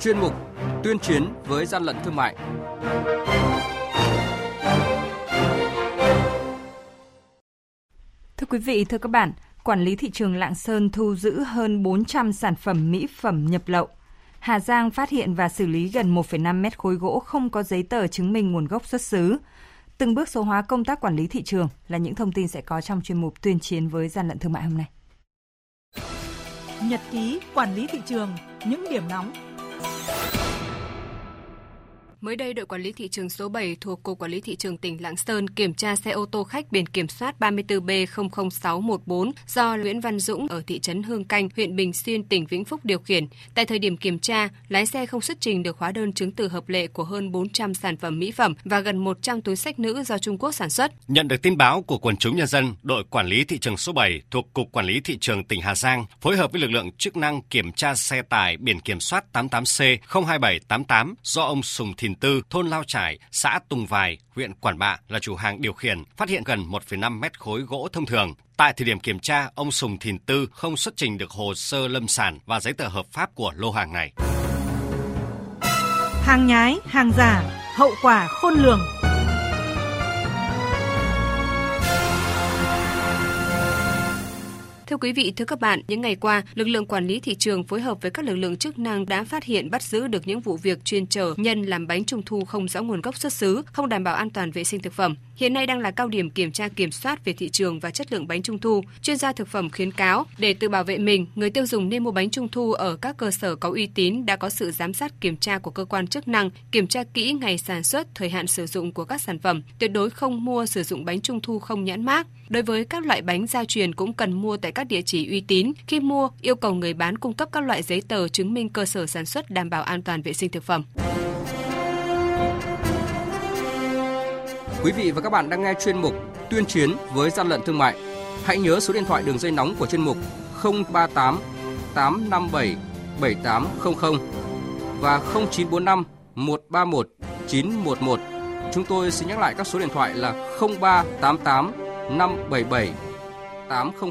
chuyên mục Tuyên chiến với gian lận thương mại. Thưa quý vị, thưa các bạn, quản lý thị trường Lạng Sơn thu giữ hơn 400 sản phẩm mỹ phẩm nhập lậu. Hà Giang phát hiện và xử lý gần 1,5 mét khối gỗ không có giấy tờ chứng minh nguồn gốc xuất xứ. Từng bước số hóa công tác quản lý thị trường là những thông tin sẽ có trong chuyên mục tuyên chiến với gian lận thương mại hôm nay. Nhật ký quản lý thị trường, những điểm nóng Bye. Mới đây, đội quản lý thị trường số 7 thuộc Cục Quản lý Thị trường tỉnh Lạng Sơn kiểm tra xe ô tô khách biển kiểm soát 34B00614 do Nguyễn Văn Dũng ở thị trấn Hương Canh, huyện Bình Xuyên, tỉnh Vĩnh Phúc điều khiển. Tại thời điểm kiểm tra, lái xe không xuất trình được hóa đơn chứng từ hợp lệ của hơn 400 sản phẩm mỹ phẩm và gần 100 túi sách nữ do Trung Quốc sản xuất. Nhận được tin báo của quần chúng nhân dân, đội quản lý thị trường số 7 thuộc Cục Quản lý Thị trường tỉnh Hà Giang phối hợp với lực lượng chức năng kiểm tra xe tải biển kiểm soát 88C02788 do ông Sùng Thìn Tư, thôn Lao Trải, xã Tùng Vài, huyện Quản Bạ là chủ hàng điều khiển, phát hiện gần 1,5 mét khối gỗ thông thường. Tại thời điểm kiểm tra, ông Sùng Thìn Tư không xuất trình được hồ sơ lâm sản và giấy tờ hợp pháp của lô hàng này. Hàng nhái, hàng giả, hậu quả khôn lường. Thưa quý vị, thưa các bạn, những ngày qua, lực lượng quản lý thị trường phối hợp với các lực lượng chức năng đã phát hiện bắt giữ được những vụ việc chuyên chở nhân làm bánh trung thu không rõ nguồn gốc xuất xứ, không đảm bảo an toàn vệ sinh thực phẩm. Hiện nay đang là cao điểm kiểm tra kiểm soát về thị trường và chất lượng bánh trung thu. Chuyên gia thực phẩm khuyến cáo để tự bảo vệ mình, người tiêu dùng nên mua bánh trung thu ở các cơ sở có uy tín đã có sự giám sát kiểm tra của cơ quan chức năng, kiểm tra kỹ ngày sản xuất, thời hạn sử dụng của các sản phẩm, tuyệt đối không mua sử dụng bánh trung thu không nhãn mác. Đối với các loại bánh gia truyền cũng cần mua tại các các địa chỉ uy tín. Khi mua, yêu cầu người bán cung cấp các loại giấy tờ chứng minh cơ sở sản xuất đảm bảo an toàn vệ sinh thực phẩm. Quý vị và các bạn đang nghe chuyên mục Tuyên chiến với gian lận thương mại. Hãy nhớ số điện thoại đường dây nóng của chuyên mục 038 857 7800 và 0945 131 911. Chúng tôi xin nhắc lại các số điện thoại là 0388 577 800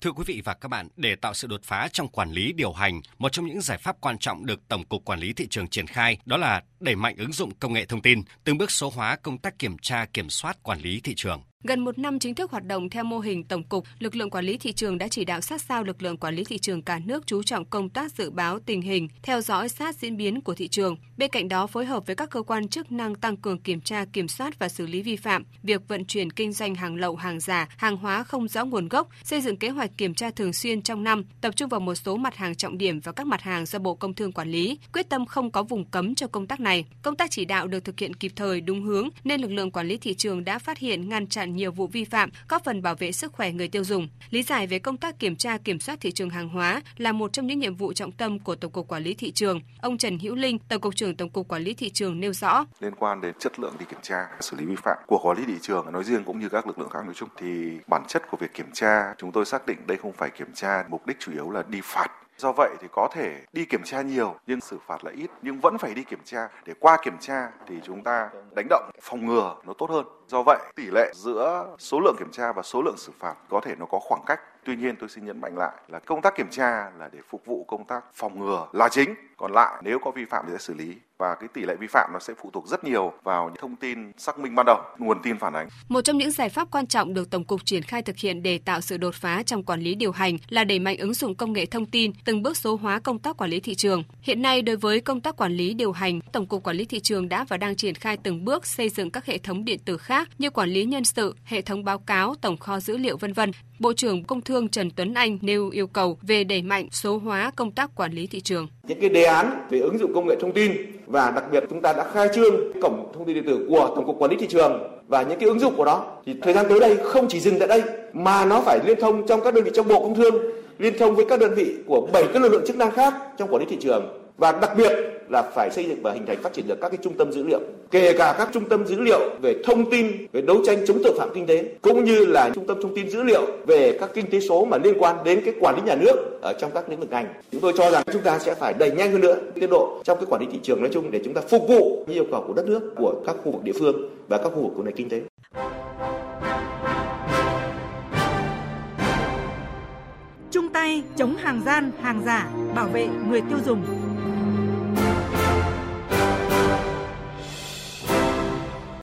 Thưa quý vị và các bạn, để tạo sự đột phá trong quản lý điều hành, một trong những giải pháp quan trọng được Tổng cục Quản lý thị trường triển khai đó là đẩy mạnh ứng dụng công nghệ thông tin, từng bước số hóa công tác kiểm tra kiểm soát quản lý thị trường. Gần một năm chính thức hoạt động theo mô hình tổng cục, lực lượng quản lý thị trường đã chỉ đạo sát sao lực lượng quản lý thị trường cả nước chú trọng công tác dự báo tình hình, theo dõi sát diễn biến của thị trường. Bên cạnh đó phối hợp với các cơ quan chức năng tăng cường kiểm tra, kiểm soát và xử lý vi phạm, việc vận chuyển kinh doanh hàng lậu, hàng giả, hàng hóa không rõ nguồn gốc, xây dựng kế hoạch kiểm tra thường xuyên trong năm, tập trung vào một số mặt hàng trọng điểm và các mặt hàng do Bộ Công Thương quản lý, quyết tâm không có vùng cấm cho công tác này. Công tác chỉ đạo được thực hiện kịp thời, đúng hướng nên lực lượng quản lý thị trường đã phát hiện ngăn chặn nhiều vụ vi phạm, góp phần bảo vệ sức khỏe người tiêu dùng. Lý giải về công tác kiểm tra kiểm soát thị trường hàng hóa là một trong những nhiệm vụ trọng tâm của Tổng cục Quản lý thị trường. Ông Trần Hữu Linh, Tổng cục trưởng Tổng cục Quản lý thị trường nêu rõ: Liên quan đến chất lượng đi kiểm tra, xử lý vi phạm của quản lý thị trường nói riêng cũng như các lực lượng khác nói chung thì bản chất của việc kiểm tra chúng tôi xác định đây không phải kiểm tra mục đích chủ yếu là đi phạt Do vậy thì có thể đi kiểm tra nhiều nhưng xử phạt là ít nhưng vẫn phải đi kiểm tra để qua kiểm tra thì chúng ta đánh động phòng ngừa nó tốt hơn. Do vậy tỷ lệ giữa số lượng kiểm tra và số lượng xử phạt có thể nó có khoảng cách. Tuy nhiên tôi xin nhấn mạnh lại là công tác kiểm tra là để phục vụ công tác phòng ngừa là chính. Còn lại nếu có vi phạm thì sẽ xử lý và cái tỷ lệ vi phạm nó sẽ phụ thuộc rất nhiều vào những thông tin xác minh ban đầu, nguồn tin phản ánh. Một trong những giải pháp quan trọng được Tổng cục triển khai thực hiện để tạo sự đột phá trong quản lý điều hành là đẩy mạnh ứng dụng công nghệ thông tin, từng bước số hóa công tác quản lý thị trường. Hiện nay đối với công tác quản lý điều hành, Tổng cục Quản lý thị trường đã và đang triển khai từng bước xây dựng các hệ thống điện tử khác như quản lý nhân sự, hệ thống báo cáo, tổng kho dữ liệu vân vân. Bộ trưởng Công Thương Trần Tuấn Anh nêu yêu cầu về đẩy mạnh số hóa công tác quản lý thị trường. Những cái đề án về ứng dụng công nghệ thông tin và đặc biệt chúng ta đã khai trương cổng thông tin điện tử của Tổng cục Quản lý thị trường và những cái ứng dụng của đó thì thời gian tới đây không chỉ dừng tại đây mà nó phải liên thông trong các đơn vị trong Bộ Công Thương, liên thông với các đơn vị của bảy các lực lượng chức năng khác trong quản lý thị trường và đặc biệt là phải xây dựng và hình thành phát triển được các cái trung tâm dữ liệu, kể cả các trung tâm dữ liệu về thông tin, về đấu tranh chống tội phạm kinh tế, cũng như là trung tâm thông tin dữ liệu về các kinh tế số mà liên quan đến cái quản lý nhà nước ở trong các lĩnh vực ngành. Chúng tôi cho rằng chúng ta sẽ phải đẩy nhanh hơn nữa tiến độ trong cái quản lý thị trường nói chung để chúng ta phục vụ yêu cầu của đất nước, của các khu vực địa phương và các khu vực của nền kinh tế. Chung tay chống hàng gian, hàng giả, bảo vệ người tiêu dùng.